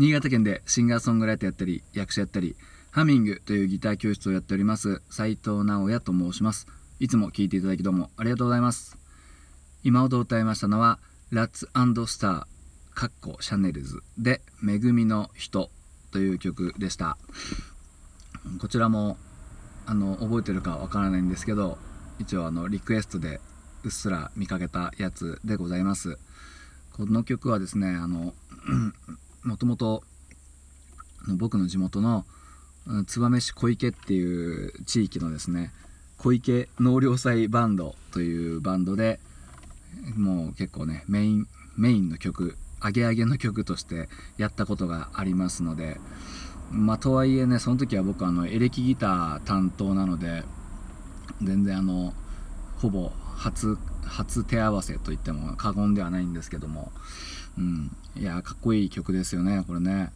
新潟県でシンガーソングライターやったり役者やったりハミングというギター教室をやっております斉藤直也と申します。いつも聴いていただきどうもありがとうございます。今ほど歌いましたのはラッツスターかっこシャネルズで恵みの人という曲でした。こちらもあの覚えてるかわからないんですけど一応あのリクエストでうっすら見かけたやつでございます。この曲はですねあのもともと僕の地元の燕市小池っていう地域のですね小池納涼祭バンドというバンドでもう結構ねメインメインの曲アゲアゲの曲としてやったことがありますのでまあとはいえねその時は僕あのエレキギター担当なので全然あのほぼ初初手合わせといっても過言ではないんですけども、うん、いやかっこいい曲ですよねこれね、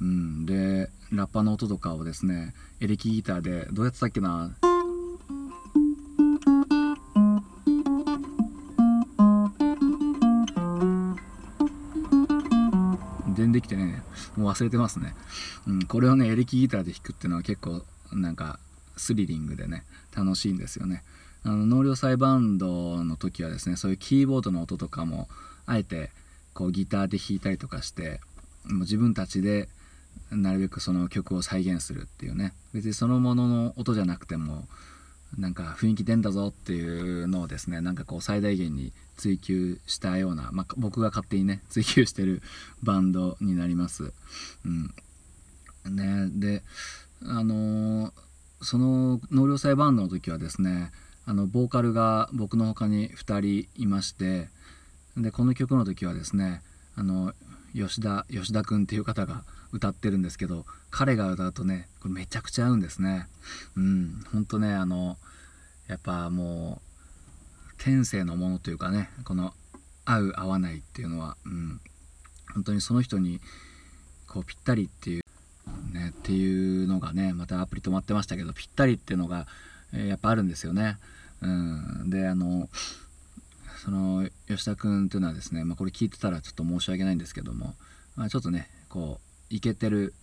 うん、でラッパの音とかをですねエレキギターでどうやってたっけな？全できてねもう忘れてますね、うん、これをねエレキギターで弾くっていうのは結構なんかスリリングでね楽しいんですよね。あの納涼祭バンドの時はですねそういうキーボードの音とかもあえてこうギターで弾いたりとかしてもう自分たちでなるべくその曲を再現するっていうね別にそのものの音じゃなくてもなんか雰囲気出んだぞっていうのをですねなんかこう最大限に追求したような、まあ、僕が勝手にね 追求してるバンドになります。うんね、であのー、その納涼祭バンドの時はですねあのボーカルが僕の他に2人いましてでこの曲の時はですねあの吉田吉田君っていう方が歌ってるんですけど彼が歌うとねこれめちゃくちゃ合うんですねうんほんとねあのやっぱもう天性のものというかねこの合う合わないっていうのはうん本当にその人にこうぴったりっていうねっていうのがねまたアプリ止まってましたけどぴったりっていうのがえやっぱあるんですよね。うん、であのその吉田君というのはですね、まあ、これ聞いてたらちょっと申し訳ないんですけども、まあ、ちょっとねこうイケてる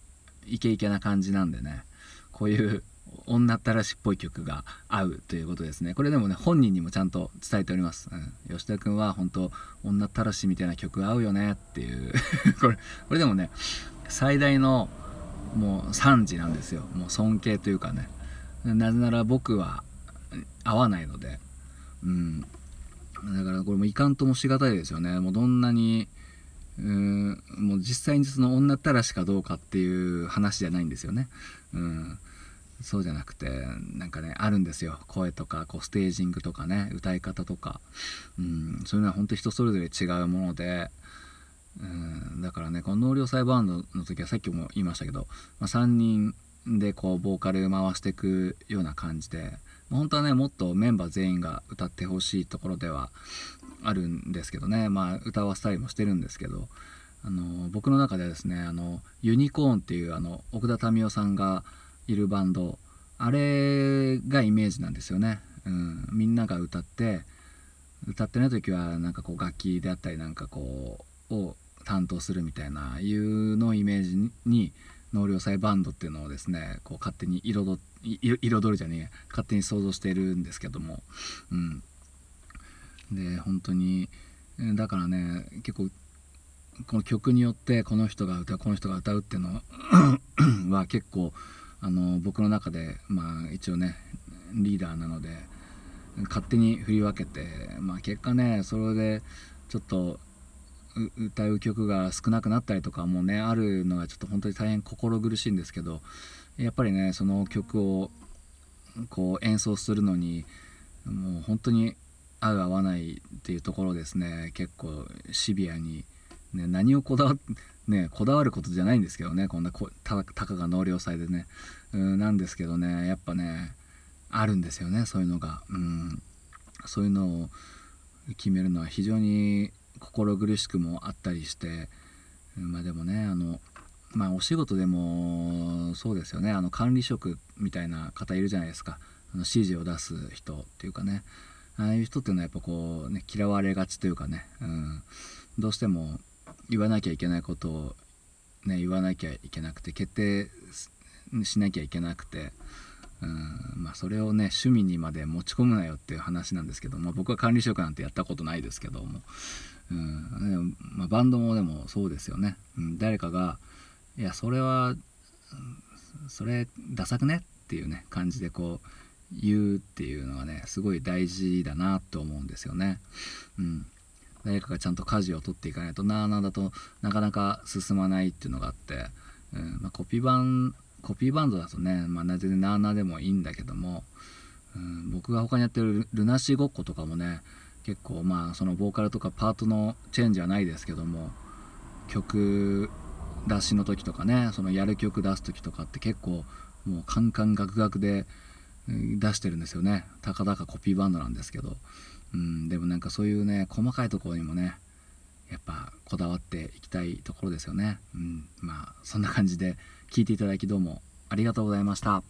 イケイケな感じなんでねこういう女ったらしっぽい曲が合うということですね。これでもね本人にもちゃんと伝えております、うん、吉田君は本当女ったらしみたいな曲合うよねっていう。これこれでもね最大のもう賛辞なんですよ。もう尊敬というかね。なぜなら僕は合わないので、うん、だからこれもいかんともしがたいですよね。もうどんなにうんもう実際にその女たらしかどうかっていう話じゃないんですよね、うん、そうじゃなくてなんかねあるんですよ。声とかこうステージングとかね歌い方とか、うん、そういうのは本当人それぞれ違うもので。うん。だからねこの納涼祭バンドの時はさっきも言いましたけど、まあ、3人でこうボーカル回していくような感じで本当はねもっとメンバー全員が歌ってほしいところではあるんですけどね。まあ歌わせたりもしてるんですけど。あの僕の中ではですねあのユニコーンっていうあの奥田民生さんがいるバンド。あれがイメージなんですよね、うん、みんなが歌って歌ってない時はなんかこう楽器であったりなんかこうを担当するみたいないうのをイメージに納涼祭バンドっていうのをですねこう勝手に彩るじゃねえ勝手に想像してるんですけども。うん。で本当にだからね結構この曲によってこの人が歌うこの人が歌うっていうのは 結構あの僕の中でまあ一応ねリーダーなので勝手に振り分けてまあ結果ねそれでちょっと歌う曲が少なくなったりとかもねあるのがちょっと本当に大変心苦しいんですけどやっぱりねその曲をこう演奏するのにもう本当に合う合わないっていうところですね結構シビアに、ね、何をこだわね、こだわることじゃないんですけどねこんなたたかが納涼祭でね。うんなんですけどねやっぱねあるんですよねそういうのが、うん、そういうのを決めるのは非常に心苦しくもあったりしてまあでもねあのまあお仕事でもそうですよね。あの管理職みたいな方いるじゃないですか。あの指示を出す人っていうかね。ああいう人っていうのはやっぱこうね嫌われがちというかね、うん、どうしても言わなきゃいけないことをね言わなきゃいけなくて決定しなきゃいけなくて。うんまあ、それをね趣味にまで持ち込むなよっていう話なんですけど、まあ、僕は管理職なんてやったことないですけども、うんまあ、バンドもでもそうですよね、うん、誰かが「いやそれはそれダサくね?」っていうね感じでこう言うっていうのはねすごい大事だなと思うんですよね。うん、誰かがちゃんと舵を取っていかないとなあなあだとなかなか進まないっていうのがあって、うんまあ、コピー版コピーバンドだとね、まあ、全然なあなあでもいいんだけども、うん、僕が他にやってるルナシーごっことかもね結構まあそのボーカルとかパートのチェンジはないですけども曲出しの時とかねそのやる曲出す時とかって結構もうカンカンガクガクで出してるんですよね。たかだかコピーバンドなんですけど、うん、でもなんかそういうね細かいところにもねやっぱこだわっていきたいところですよね、うん、まあそんな感じで聞いていただきどうもありがとうございました。